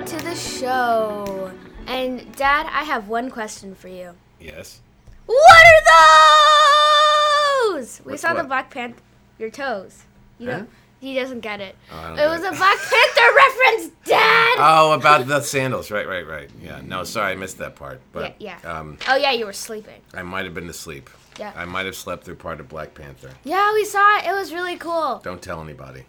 welcome to the show. And Dad, I have one question for you. Yes. What are those? We What's saw the? Black Panther. Your toes. You Huh? don't. He doesn't get it. Oh, it was it. a Black Panther reference, Dad. Oh, about the sandals. Right, right, right. Yeah. No, sorry, I missed that part. But yeah, yeah. um, oh yeah, you were sleeping. I might have been asleep. Yeah. I might have slept through part of Black Panther. Yeah, we saw it. It was really cool. Don't tell anybody.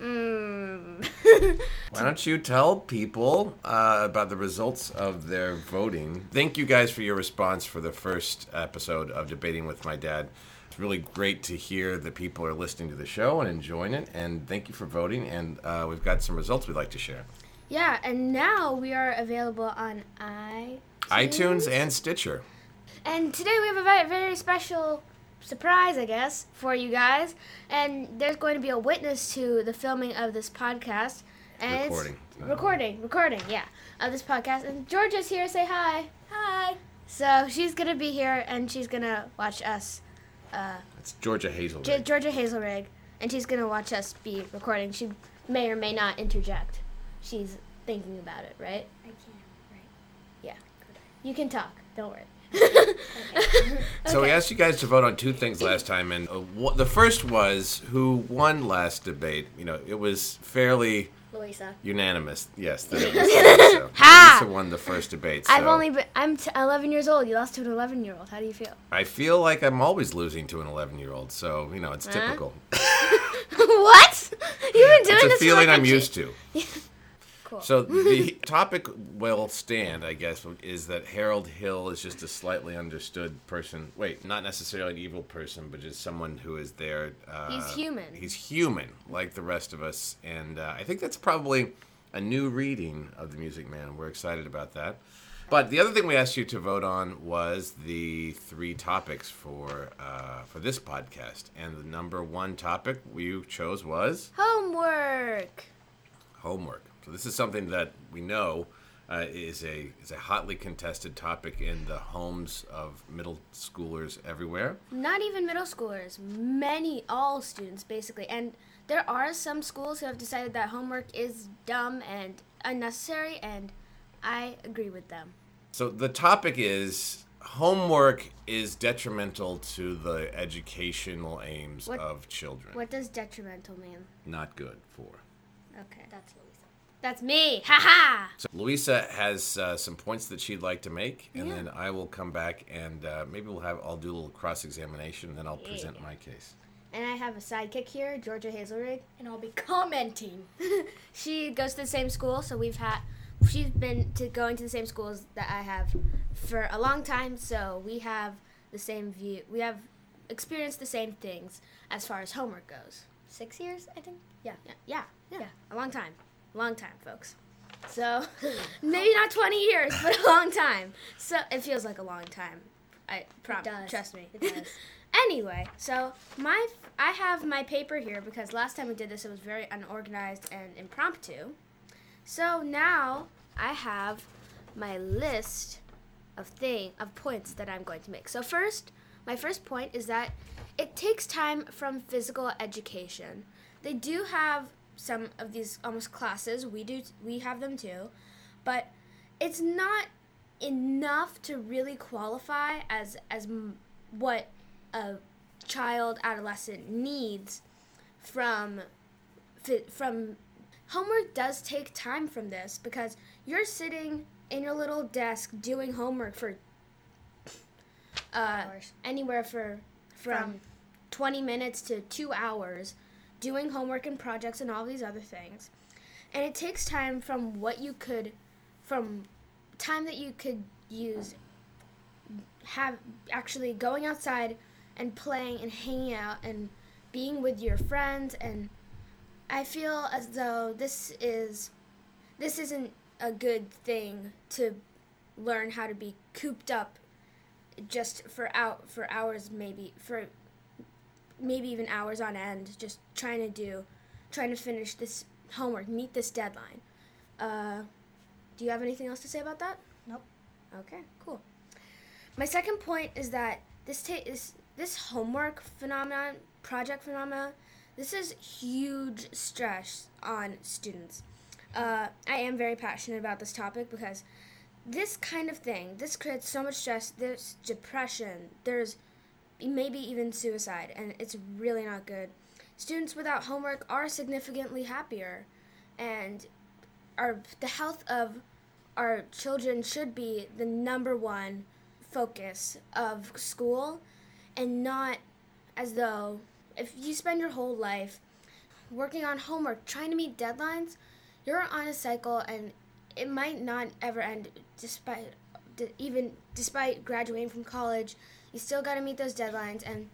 Mm. Why don't you tell people uh, about the results of their voting? Thank you guys for your response for the first episode of Debating with My Dad. It's really great to hear that people are listening to the show and enjoying it. And thank you for voting. And uh, we've got some results we'd like to share. yeah, and now we are available on i. iTunes and Stitcher. And today we have a very special surprise, I guess, for you guys. And there's going to be a witness to the filming of this podcast. And it's- Recording. recording, recording, yeah, of this podcast. And Georgia's here. Say hi. Hi. So she's gonna be here, and she's gonna watch us, uh, It's Georgia Hazel. G- Georgia Hazelrig, and she's gonna watch us be recording. She may or may not interject. She's thinking about it, right? I can't. Right. Yeah. You can talk. Don't worry. So we asked you guys to vote on two things last time, and uh, wha- the first was who won last debate. You know, it was fairly Louisa. unanimous. Yes, that it was Lisa. Ha! Lisa won the first debate. I've so only been. I'm t- 11 years old. You lost to an 11 year old. How do you feel? I feel like I'm always losing to an 11 year old, so you know it's Huh? typical. what? You've been doing It's a this feeling for like I'm a used to. Cool. So the topic will stand, I guess, is that Harold Hill is just a slightly understood person. Wait, not necessarily an evil person, but just someone who is there. Uh, He's human. He's human, like the rest of us, and uh, I think that's probably a new reading of the Music Man. We're excited about that. But the other thing we asked you to vote on was the three topics for uh, for this podcast, and the number one topic we chose was Homework. homework. So this is something that we know uh, is a is a hotly contested topic in the homes of middle schoolers everywhere. Not even middle schoolers. Many, all students basically. And there are some schools who have decided that homework is dumb and unnecessary, and I agree with them. So the topic is homework is detrimental to the educational aims What- of children. What does detrimental mean? Not good for. Okay. That's Louisa. That's me. Ha ha. So Louisa has uh, some points that she'd like to make, and Yeah. then I will come back and uh, maybe we'll have I'll do a little cross examination, and then I'll present my case. And I have a sidekick here, Georgia Hazelrig. And I'll be commenting. she goes to the same school, so we've had she's been to going to the same schools that I have for a long time, so we have the same view. We have experienced the same things as far as homework goes. Six years, I think. Yeah, yeah, yeah, yeah. Yeah. A long time, long time, folks. So maybe not 20 years, but a long time. So it feels like a long time. I promise. does. Trust me. It does. anyway, so my I have my paper here because last time we did this it was very unorganized and impromptu. So now I have my list of thing of points that I'm going to make. So first, my first point is that it takes time from physical education. They do have some of these almost classes. We do we have them too, but it's not enough to really qualify as as m- what a child adolescent needs from from homework does take time from this because you're sitting in your little desk doing homework for uh, anywhere for from, From- 20 minutes to 2 hours doing homework and projects and all these other things. And it takes time from what you could from time that you could use have actually going outside and playing and hanging out and being with your friends. And I feel as though this is this isn't a good thing to learn how to be cooped up just for out for hours maybe for maybe even hours on end just trying to do trying to finish this homework meet this deadline uh, do you have anything else to say about that Nope. okay cool my second point is that this ta- is this homework phenomenon project phenomenon this is huge stress on students uh, I am very passionate about this topic because this kind of thing, this creates so much stress. There's depression. There's maybe even suicide, and it's really not good. Students without homework are significantly happier, and our the health of our children should be the number one focus of school, and not as though if you spend your whole life working on homework, trying to meet deadlines, you're on a cycle, and it might not ever end. Despite even despite graduating from college, you still got to meet those deadlines, and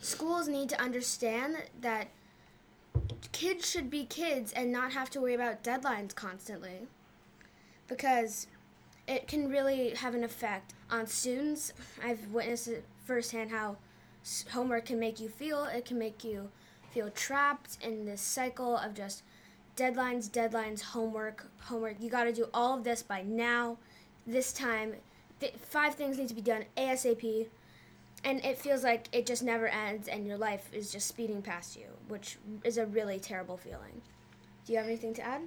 schools need to understand that kids should be kids and not have to worry about deadlines constantly because it can really have an effect on students. I've witnessed it firsthand how homework can make you feel. It can make you feel trapped in this cycle of just deadlines, deadlines, homework, homework. You got to do all of this by now, this time. Th- five things need to be done ASAP. And it feels like it just never ends and your life is just speeding past you, which is a really terrible feeling. Do you have anything to add?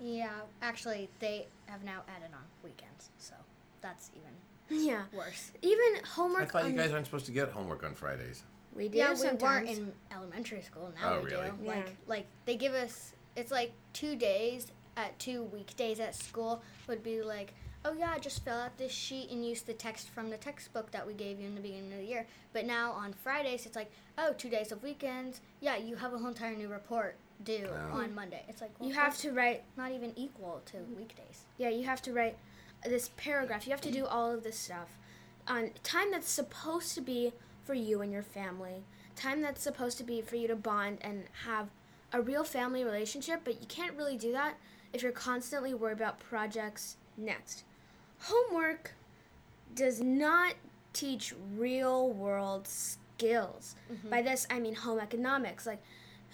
Yeah, actually, they have now added on weekends, so that's even Yeah. worse. Even homework I thought you on- guys aren't supposed to get homework on Fridays. we do yeah, we weren't in elementary school. Now Oh, we really? do. Yeah. Like, like they give us. It's like two days at two weekdays at school would be like, oh yeah, just fill out this sheet and use the text from the textbook that we gave you in the beginning of the year. But now on Fridays, it's like, oh, two days of weekends. Yeah, you have a whole entire new report due Oh. on Monday. It's like well, you have to write not even equal to weekdays. Yeah, you have to write this paragraph. You have to do all of this stuff on time that's supposed to be for you and your family. Time that's supposed to be for you to bond and have a real family relationship, but you can't really do that if you're constantly worried about projects next. Homework does not teach real world skills. Mm-hmm. By this I mean home economics. Like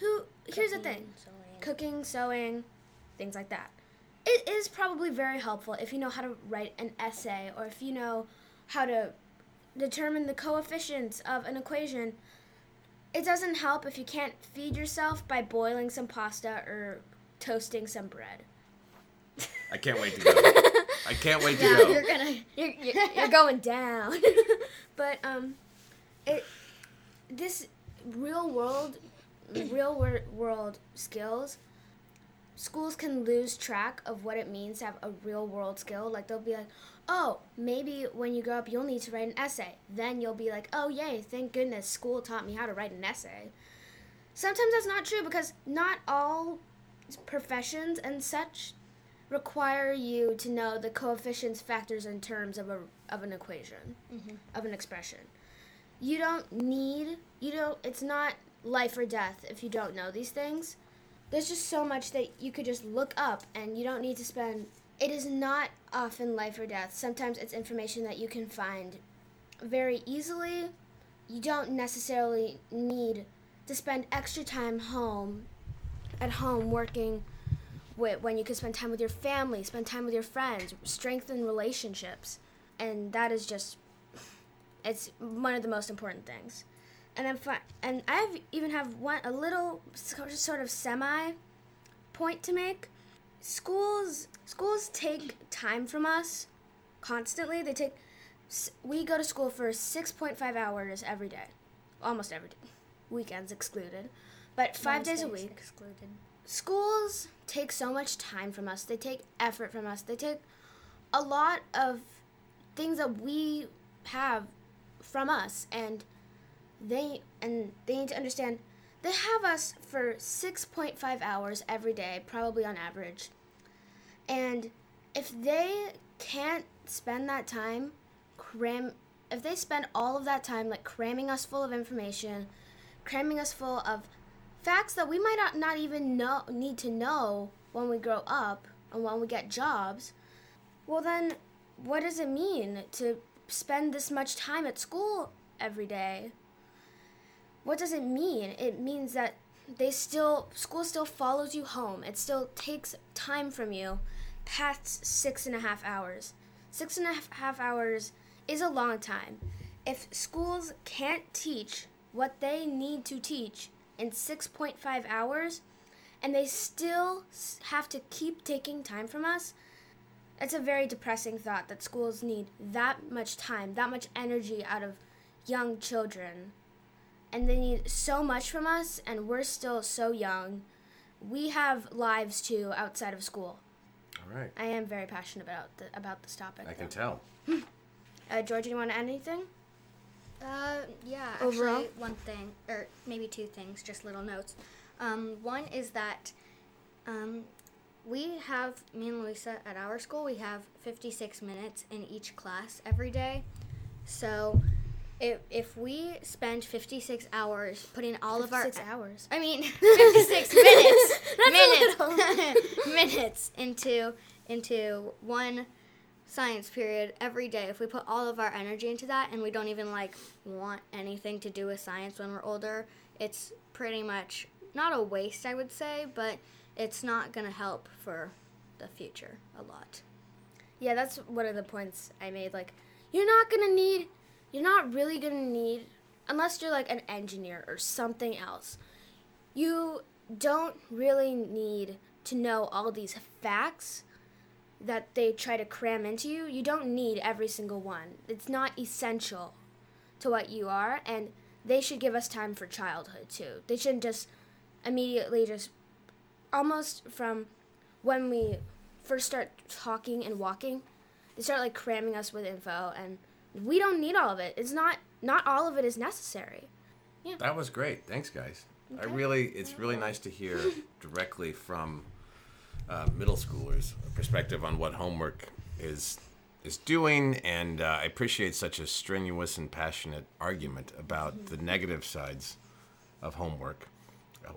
who here's the thing sewing. cooking, sewing, things like that. It is probably very helpful if you know how to write an essay or if you know how to determine the coefficients of an equation. It doesn't help if you can't feed yourself by boiling some pasta or toasting some bread. I can't wait to go. Can't wait to go. you're gonna. You're, you're, you're going down. but um, it this real world, real wor- world skills. Schools can lose track of what it means to have a real world skill. Like they'll be like, "Oh, maybe when you grow up, you'll need to write an essay." Then you'll be like, "Oh, yay! Thank goodness school taught me how to write an essay." Sometimes that's not true because not all professions and such require you to know the coefficients, factors, and terms of a of an equation, mm-hmm. of an expression. You don't need you don't. It's not life or death if you don't know these things. There's just so much that you could just look up, and you don't need to spend. It is not often life or death. Sometimes it's information that you can find very easily. You don't necessarily need to spend extra time home, at home working when you can spend time with your family, spend time with your friends, strengthen relationships, and that is just it's one of the most important things. And I'm fi- and I have even have one a little so- sort of semi point to make. Schools schools take time from us constantly. They take we go to school for 6.5 hours every day. Almost every day. Weekends excluded. But 5 days a week excluded. Schools take so much time from us. They take effort from us. They take a lot of things that we have from us and they and they need to understand they have us for 6.5 hours every day, probably on average. And if they can't spend that time cram if they spend all of that time like cramming us full of information, cramming us full of facts that we might not, even know need to know when we grow up and when we get jobs, well then what does it mean to spend this much time at school every day? What does it mean? It means that they still school still follows you home. It still takes time from you past six and a half hours. Six and a half hours is a long time. If schools can't teach what they need to teach in 6.5 hours, and they still have to keep taking time from us. It's a very depressing thought that schools need that much time, that much energy out of young children. And they need so much from us, and we're still so young. We have lives too outside of school. All right. I am very passionate about the, about this topic. I can tell. Uh, George, do you want to add anything? Uh, yeah, Overall? actually, one thing, or maybe two things, just little notes. Um, one is that um, we have, me and Louisa at our school, we have 56 minutes in each class every day. So if, if we spend 56 hours putting all of our. Six hours. I mean, 56 minutes. Minutes. minutes into into one science period every day. If we put all of our energy into that and we don't even like want anything to do with science when we're older, it's pretty much not a waste, I would say, but it's not going to help for the future a lot. Yeah, that's one of the points I made. Like, you're not gonna need, you're not really gonna need, unless you're like an engineer or something else, you don't really need to know all these facts that they try to cram into you. You don't need every single one. It's not essential to what you are, and they should give us time for childhood too. They shouldn't just immediately just almost from when we first start talking and walking, they start like cramming us with info, and we don't need all of it. It's not not all of it is necessary. Yeah. That was great. Thanks, guys. I really, it's really nice to hear directly from uh, middle schoolers a perspective on what homework is is doing, and uh, I appreciate such a strenuous and passionate argument about the negative sides of homework.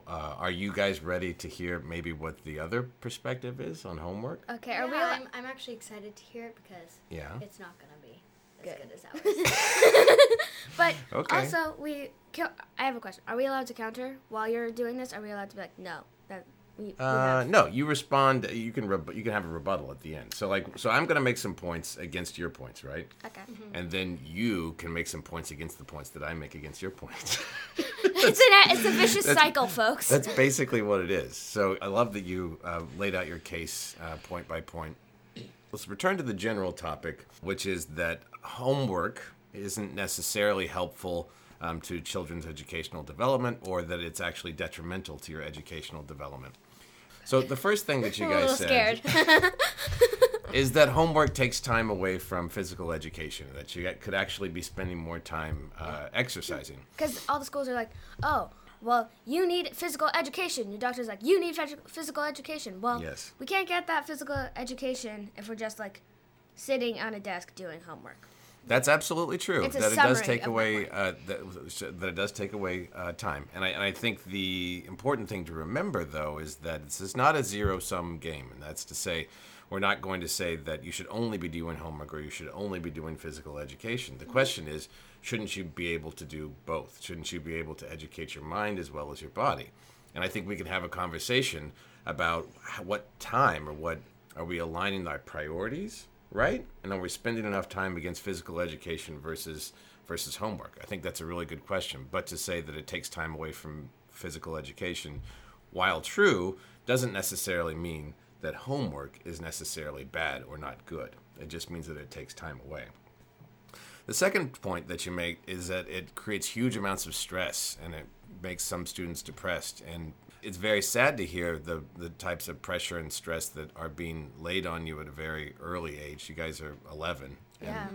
Uh, are you guys ready to hear maybe what the other perspective is on homework? Okay, are we? Yeah, al- I'm, I'm actually excited to hear it because Yeah. it's not going to be as Good. good, as ours. but Okay. also, we. I have a question. Are we allowed to counter while you're doing this? Are we allowed to be like, no, that we, we Uh, have- no, you respond. You can reb- you can have a rebuttal at the end. So like, so I'm gonna make some points against your points, right? Okay. And then you can make some points against the points that I make against your points. it's a it's a vicious cycle, folks. That's basically what it is. So I love that you uh, laid out your case uh, point by point. Let's return to the general topic, which is that homework isn't necessarily helpful um, to children's educational development or that it's actually detrimental to your educational development. So the first thing that you guys said scared. is that homework takes time away from physical education, that you could actually be spending more time uh, exercising. Because all the schools are like, oh, well, you need physical education. Your doctor's like, you need physical education. Well, Yes. we can't get that physical education if we're just like sitting on a desk doing homework. That's absolutely true. It's a that it does take away uh, that, that it does take away uh, time, and I and I think the important thing to remember though is that this is not a zero sum game, and that's to say. We're not going to say that you should only be doing homework or you should only be doing physical education. The question is, shouldn't you be able to do both? Shouldn't you be able to educate your mind as well as your body? And I think we can have a conversation about what time or what are we aligning our priorities, right? And are we spending enough time against physical education versus versus homework? I think that's a really good question. But to say that it takes time away from physical education, while true, doesn't necessarily mean that homework is necessarily bad or not good. It just means that it takes time away. The second point that you make is that it creates huge amounts of stress and it makes some students depressed. And it's very sad to hear the, the types of pressure and stress that are being laid on you at a very early age. You guys are 11. Yeah.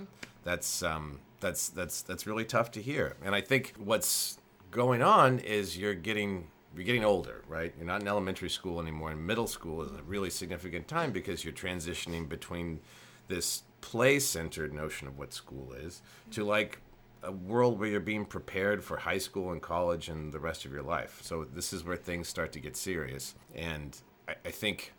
That's, um, that's, that's, that's really tough to hear. And I think what's going on is you're getting you're getting older, right? You're not in elementary school anymore. And middle school is a really significant time because you're transitioning between this play centered notion of what school is to like a world where you're being prepared for high school and college and the rest of your life. So this is where things start to get serious. And I, I think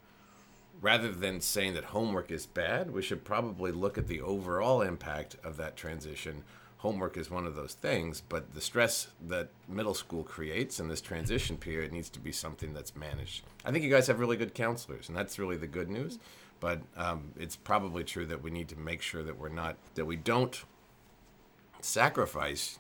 rather than saying that homework is bad, we should probably look at the overall impact of that transition. Homework is one of those things, but the stress that middle school creates in this transition period needs to be something that's managed. I think you guys have really good counselors, and that's really the good news. But um, it's probably true that we need to make sure that we're not, that we don't sacrifice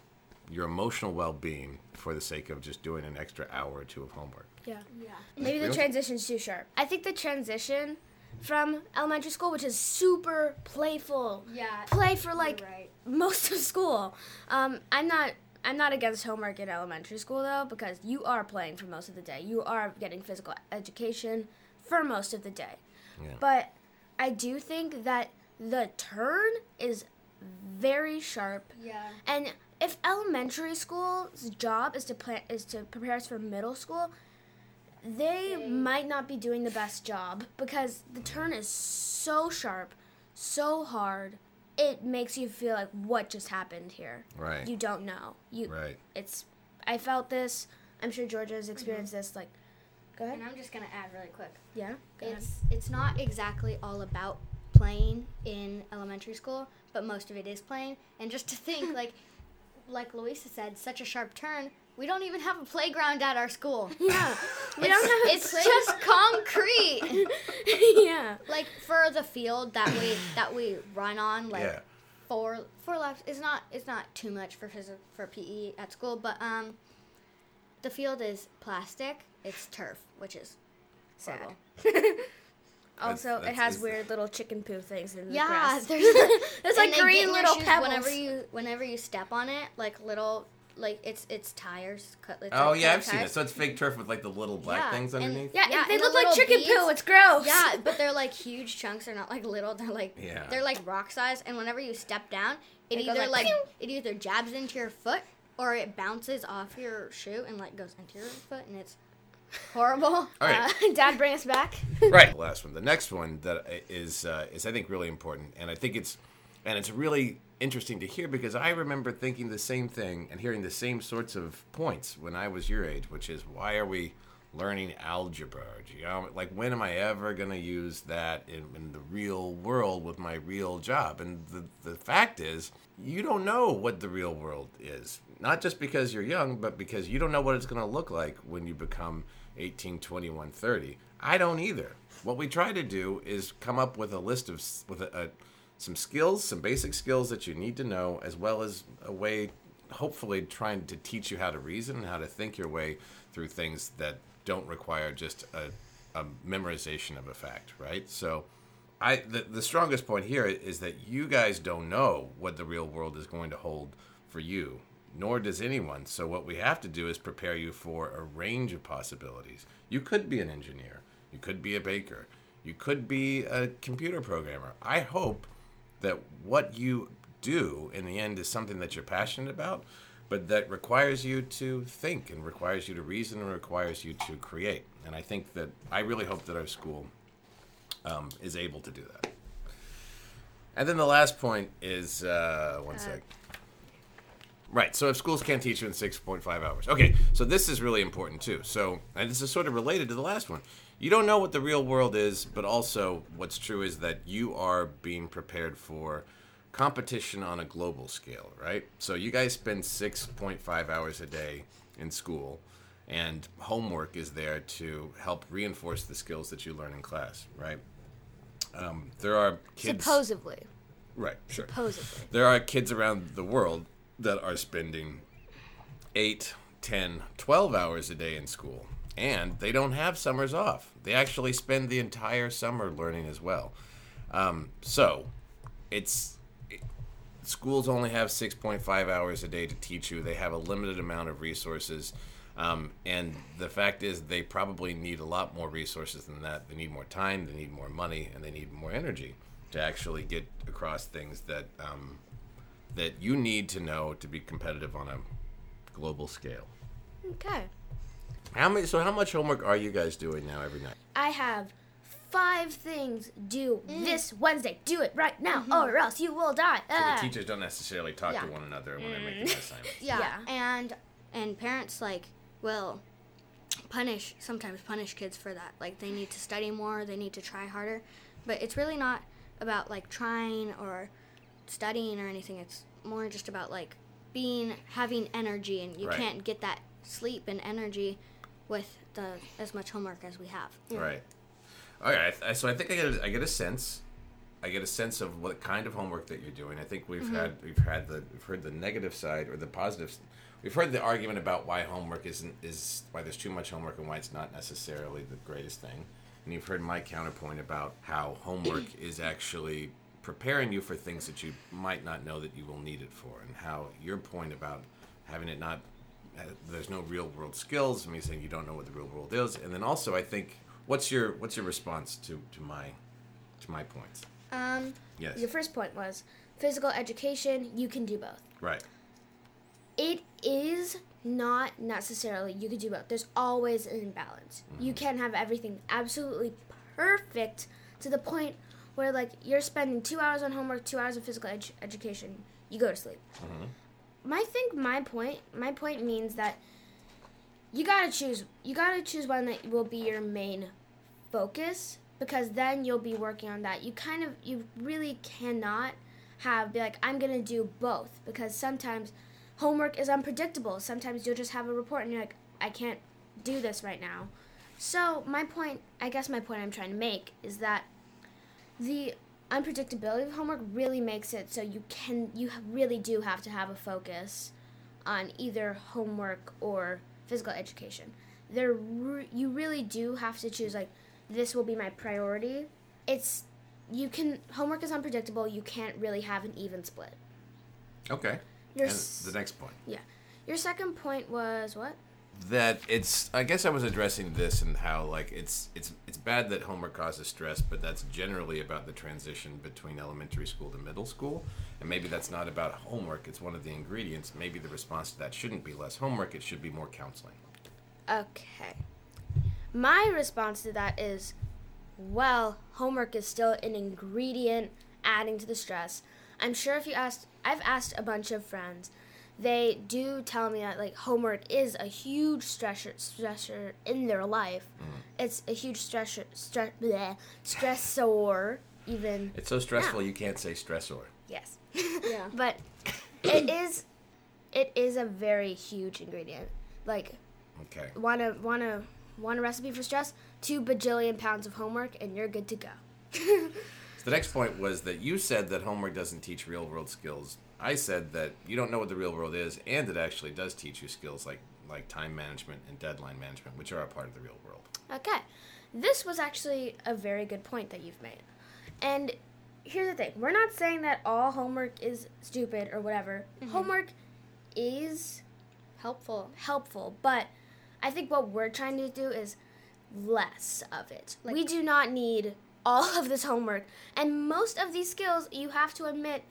your emotional well being for the sake of just doing an extra hour or two of homework. Yeah. Yeah. Maybe the transition's too sharp. I think the transition from elementary school, which is super playful, Yeah. play for like right. most of school. Um, I'm not. I'm not against homework in elementary school though, because you are playing for most of the day. You are getting physical education for most of the day. Yeah. But I do think that the turn is very sharp Yeah. and if elementary school's job is to plan is to prepare us for middle school, they They- might not be doing the best job because the turn is so sharp, so hard. It makes you feel like what just happened here. Right. You don't know. You Right. it's I felt this. I'm sure Georgia has experienced mm-hmm. this like Go ahead. And I'm just gonna add really quick. Yeah. Go ahead. It's it's not exactly all about playing in elementary school, but most of it is playing. And just to think, like like Louisa said, such a sharp turn. We don't even have a playground at our school. Yeah. We don't have a It's play- just concrete. yeah. like for the field that we that we run on, like Yeah. four four laps is not it's not too much for phys- for PE at school, but um, the field is plastic. It's turf, which is Sad. Horrible. Also, That's- it has is- weird little chicken poo things in the Yeah, grass. there's There's like green little shoes pebbles. Whenever you whenever you step on it, like little like it's it's tires. cut- It's Oh like yeah, I've seen tires. it. So it's fake turf with like the little black Yeah, things and- underneath. yeah, Yeah, they and the look like chicken beads- poo. It's gross. Yeah, but they're like huge chunks. They're not like little. They're like Yeah. they're like rock size. And whenever you step down, it It goes either like, like, it either jabs into your foot or it bounces off your shoe and like goes into your foot, and it's horrible. All right. Uh, Dad, bring us back. right. The Last one. The next one that is uh, is I think really important, and I think it's and it's really interesting to hear because I remember thinking the same thing and hearing the same sorts of points when I was your age, which is why are we learning algebra? or geom- Like when am I ever going to use that in, in the real world with my real job? And the the fact is, you don't know what the real world is. Not just because you're young, but because you don't know what it's going to look like when you become 18, 21, 30. I don't either. What we try to do is come up with a list of with a, a, some skills, some basic skills that you need to know, as well as a way, hopefully, trying to teach you how to reason and how to think your way through things that don't require just a, a memorization of a fact, right? So, I the, the strongest point here is that you guys don't know what the real world is going to hold for you, nor does anyone. So what we have to do is prepare you for a range of possibilities. You could be an engineer, you could be a baker, you could be a computer programmer. I hope that what you do in the end is something that you're passionate about, but that requires you to think and requires you to reason and requires you to create. And I think that I really hope that our school um, is able to do that. And then the last point is uh, one sec. Right. So if schools can't teach you in 6.5 hours. Okay. So this is really important too. So, and this is sort of related to the last one. You don't know what the real world is, but also what's true is that you are being prepared for competition on a global scale, right? So you guys spend 6.5 hours a day in school, and homework is there to help reinforce the skills that you learn in class, right? Um, there are kids. Supposedly. Right, sure. Supposedly. There are kids around the world that are spending 8, 10, 12 hours a day in school. And they don't have summers off. They actually spend the entire summer learning as well. Um, so, it's it- schools only have 6.5 hours a day to teach you. They have a limited amount of resources. Um, and the fact is, they probably need a lot more resources than that. They need more time, they need more money, and they need more energy to actually get across things that um, that you need to know to be competitive on a global scale. Okay. How many? So, how much homework are you guys doing now every night? I have five things due mm. this Wednesday. Do it right now, mm-hmm. or else you will die. So Ah. the teachers don't necessarily talk to one another when they're making mm. assignments. Yeah. Yeah. And and parents like will punish sometimes punish kids for that. Like they need to study more, they need to try harder. But it's really not about like trying or studying or anything. It's more just about like being having energy and you Right. can't get that sleep and energy with the as much homework as we have. Right. Okay. I so I think I get a, I get a sense. I get a sense of what kind of homework that you're doing. I think we've Mm-hmm. had we've had the we've heard the negative side or the positive. We've heard the argument about why homework isn't is why there's too much homework and why it's not necessarily the greatest thing. And you've heard my counterpoint about how homework is actually preparing you for things that you might not know that you will need it for, and how your point about having it not there's no real world skills. Mean, saying you don't know what the real world is, and then also I think what's your what's your response to to my to my points? Um, Yes, Your first point was physical education, you can do both. right. It is not necessarily you can do both. There's always an imbalance. You can't have everything absolutely perfect to the point where like you're spending two hours on homework, two hours of physical edu- education, you go to sleep. I think my point my point means that you gotta choose you gotta choose one that will be your main focus because then you'll be working on that. You kind of you really cannot have be like I'm gonna do both because sometimes homework is unpredictable. Sometimes you'll just have a report and you're like I can't do this right now. So my point, I guess my point I'm trying to make is that the unpredictability of homework really makes it so you can you really do have to have a focus on either homework or physical education. There you really do have to choose like this will be my priority. It's you can homework is unpredictable. You can't really have an even split. Okay. Your s- the next point Yeah. your second point was what? that it's I guess I was addressing this and how like it's it's it's bad that homework causes stress, but that's generally about the transition between elementary school to middle school, and maybe that's not about homework. It's one of the ingredients. Maybe the response to that shouldn't be less homework. It should be more counseling. Okay. My response to that is well, homework is still an ingredient adding to the stress. I'm sure if you asked, I've asked a bunch of friends, they do tell me that like homework is a huge stressor, stressor in their life. Mm. It's a huge stressor, stress, bleh, stressor, even. It's so stressful you can't say stressor. Yes. Yeah. But it is, it is a very huge ingredient. Like Okay. Wanna want to want to want a recipe for stress two bajillion pounds of homework and you're good to go So the next point was that you said that homework doesn't teach real world skills. I said that you don't know what the real world is, and it actually does teach you skills like like time management and deadline management, which are a part of the real world. okay this was actually a very good point that you've made and here's the thing we're not saying that all homework is stupid or whatever mm-hmm. homework is helpful. helpful but i think what we're trying to do is less of it. Like- we do not need all of this homework. And most of these skills you have to admit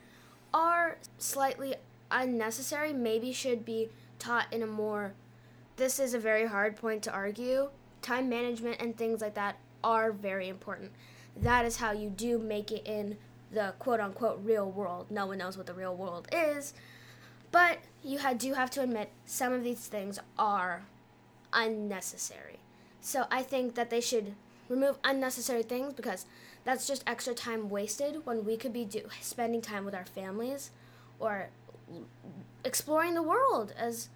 are slightly unnecessary maybe should be taught in a more this is a very hard point to argue time management and things like that are very important. That is how you do make it in the quote unquote real world. No one knows what the real world is but you ha- do have to admit some of these things are unnecessary. So I think that they should remove unnecessary things because that's just extra time wasted when we could be do- spending time with our families or exploring the world as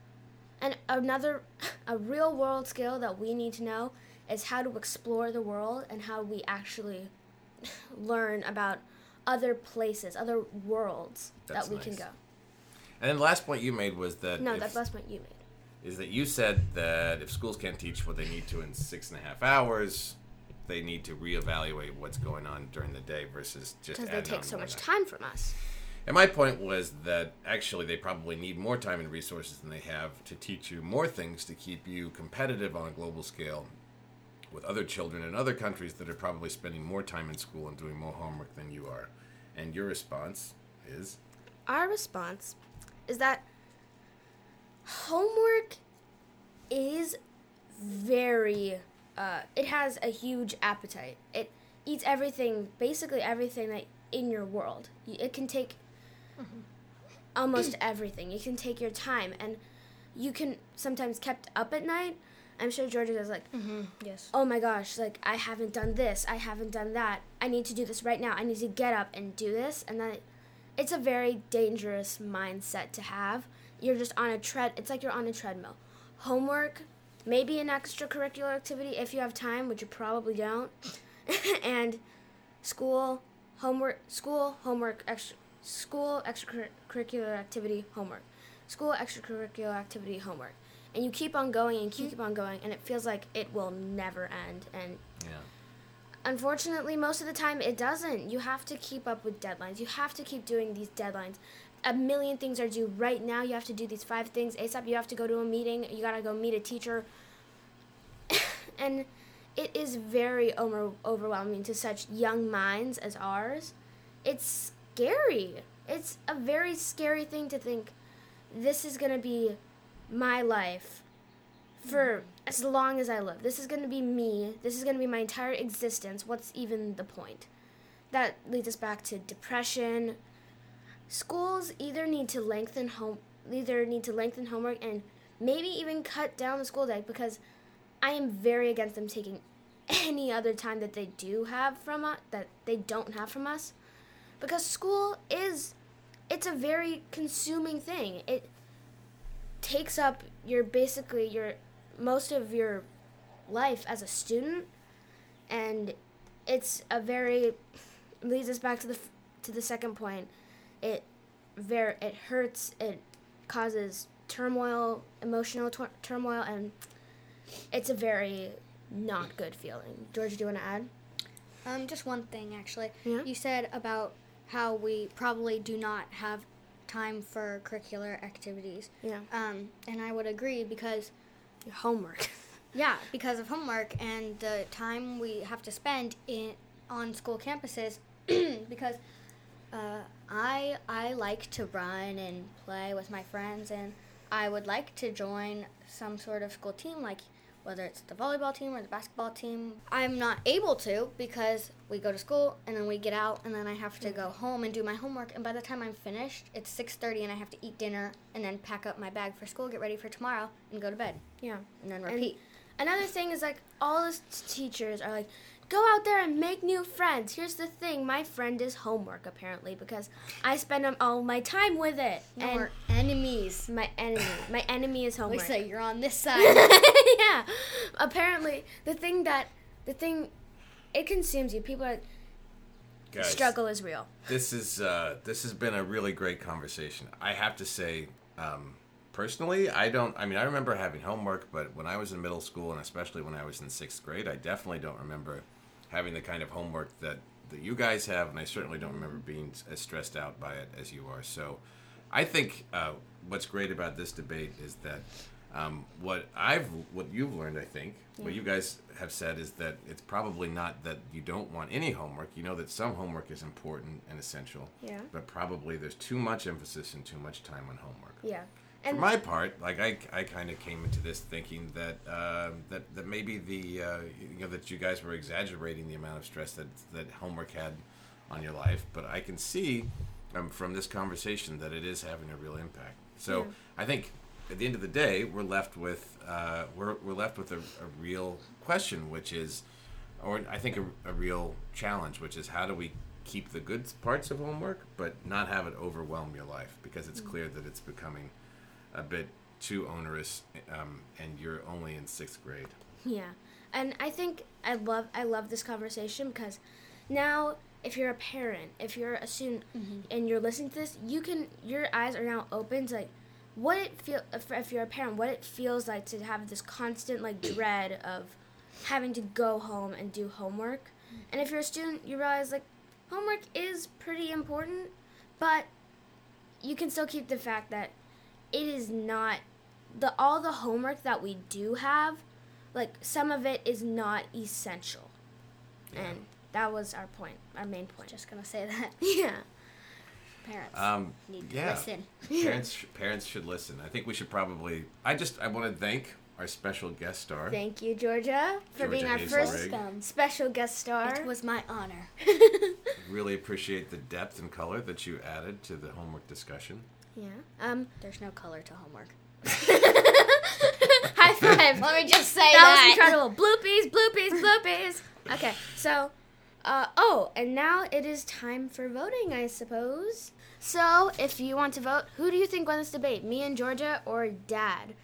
and another a real world skill that we need to know is how to explore the world and how we actually learn about other places, other worlds That's that we can go. And then the last point you made was that No, if- that's the last point you made. Is that you said that if schools can't teach what they need to in six and a half hours, they need to reevaluate what's going on during the day versus just Because they take so much night. time from us. And my point was that actually they probably need more time and resources than they have to teach you more things to keep you competitive on a global scale with other children in other countries that are probably spending more time in school and doing more homework than you are. And your response is Our response is that homework is very, uh, it has a huge appetite. It eats everything, basically everything that in your world. It can take almost everything. You can take your time, and you can sometimes kept up at night. I'm sure Georgia does like Mm-hmm. Yes. oh my gosh, like I haven't done this, I haven't done that. I need to do this right now. I need to get up and do this. And then it's a very dangerous mindset to have. You're just on a tread, it's like you're on a treadmill. Homework, maybe an extracurricular activity if you have time, which you probably don't. and school, homework, school, homework, extra, school, extracurricular activity, homework, school, extracurricular activity, homework, and you keep on going and keep on going, and it feels like it will never end. And Yeah. unfortunately, most of the time it doesn't. You have to keep up with deadlines. You have to keep doing these deadlines. A million things are due right now. You have to do these five things ASAP. You have to go to a meeting. You gotta go meet a teacher. and it is very over- overwhelming to such young minds as ours. It's scary. It's a very scary thing to think this is gonna be my life for as long as I live. This is to be me. This is to be my entire existence. What's even the point? That leads us back to depression. Schools either need to lengthen home either need to lengthen homework and maybe even cut down the school day because I am very against them taking any other time that they do have from us that they don't have from us because school is it's a very consuming thing. It takes up your basically your most of your life as a student and it's a very leads us back to the to the second point it very it hurts it causes turmoil emotional turmoil and it's a very not good feeling george do you want to add Um, just one thing actually. Yeah? You said about how we probably do not have time for curricular activities. yeah Um, and I would agree because your homework yeah, because of homework and the time we have to spend in on school campuses because uh, I I like to run and play with my friends and I would like to join some sort of school team like whether it's the volleyball team or the basketball team. I'm not able to because we go to school and then we get out and then I have to go home and do my homework and by the time I'm finished it's 6:30 and I have to eat dinner and then pack up my bag for school, get ready for tomorrow and go to bed yeah and then And- repeat. Another thing is like all the teachers are like, go out there and make new friends. Here's the thing, my friend is homework apparently because I spend um, all my time with it. No, and we're enemies. my enemy, my enemy is homework. Lisa, you're on this side. yeah. Apparently, the thing that the thing it consumes you. People are Guys, struggle is real. This is uh, this has been a really great conversation. I have to say, um, personally, I don't. I mean, I remember having homework, but when I was in middle school, and especially when I was in sixth grade, I definitely don't remember having the kind of homework that that you guys have, and I certainly don't remember being as stressed out by it as you are. So, I think uh, what's great about this debate is that um, what I've what you've learned, I think, what you guys have said is that it's probably not that you don't want any homework. You know that some homework is important and essential. Yeah. But probably there's too much emphasis and too much time on homework. Yeah. For my part, like I, I kind of came into this thinking that um that that maybe the uh, you know that you guys were exaggerating the amount of stress that that homework had on your life, but I can see um, from this conversation that it is having a real impact. So Yeah. I think at the end of the day, we're left with uh, we're we're left with a, a real question, which is, or I think a, a real challenge, which is how do we keep the good parts of homework, but not have it overwhelm your life because it's clear that it's becoming a bit too onerous, um, and you're only in sixth grade. Yeah, and I think I love I love this conversation because now if you're a parent, if you're a student, and you're listening to this, you can your eyes are now open to like what it feel if, if you're a parent, what it feels like to have this constant like dread of having to go home and do homework, and if you're a student, you realize like homework is pretty important, but you can still keep the fact that it is not the all the homework that we do have like some of it is not essential and that was our point our main point Just gonna say that yeah parents Um, need to yeah. listen. Parents, parents should listen. I think we should probably. I just I want to thank our special guest star. thank you georgia for being our Hazel first Rigg. Special guest star It was my honor. Really appreciate the depth and color that you added to the homework discussion. Yeah. Um There's no color to homework. high five. Let me just say that That. was incredible. Bloopies bloopies bloopies. Okay so uh, oh and now it is time for voting i suppose. So if you want to vote who do you think won this debate? Me and georgia or dad?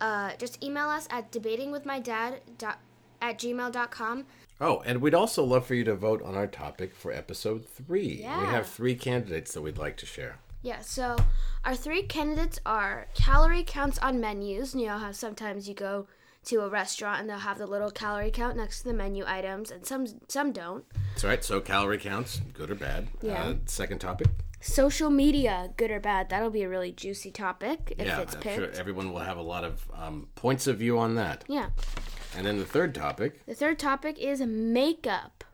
Uh, just email us at debatingwithmydad dot- at gmail.com Oh, and we'd also love for you to vote on our topic for episode three. Yeah. We have three candidates that we'd like to share. Yeah, so our three candidates are calorie counts on menus. You know how sometimes you go to a restaurant and they'll have the little calorie count next to the menu items, and some some don't. That's right. So calorie counts, good or bad. Yeah. Uh, second topic. Social media, good or bad? That'll be a really juicy topic if yeah, it's I'm picked. sure everyone will have a lot of um, points of view on that. Yeah. And then the third topic, The third topic is makeup.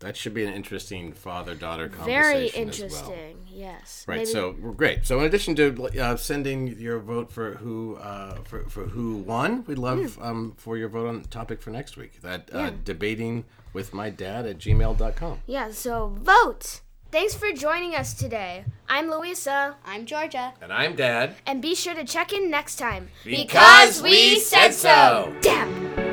That should be an interesting father-daughter conversation Very as well. interesting. Yes. Right. Maybe- So we're great. So in addition to uh, sending your vote for who uh, for, for who won, we'd love um, for your vote on the topic for next week. That uh, debating with my dad at gmail.com. Yeah, so vote! Thanks for joining us today. I'm Louisa, I'm Georgia. And I'm dad. and be sure to check in next time. Because we said so. Damn!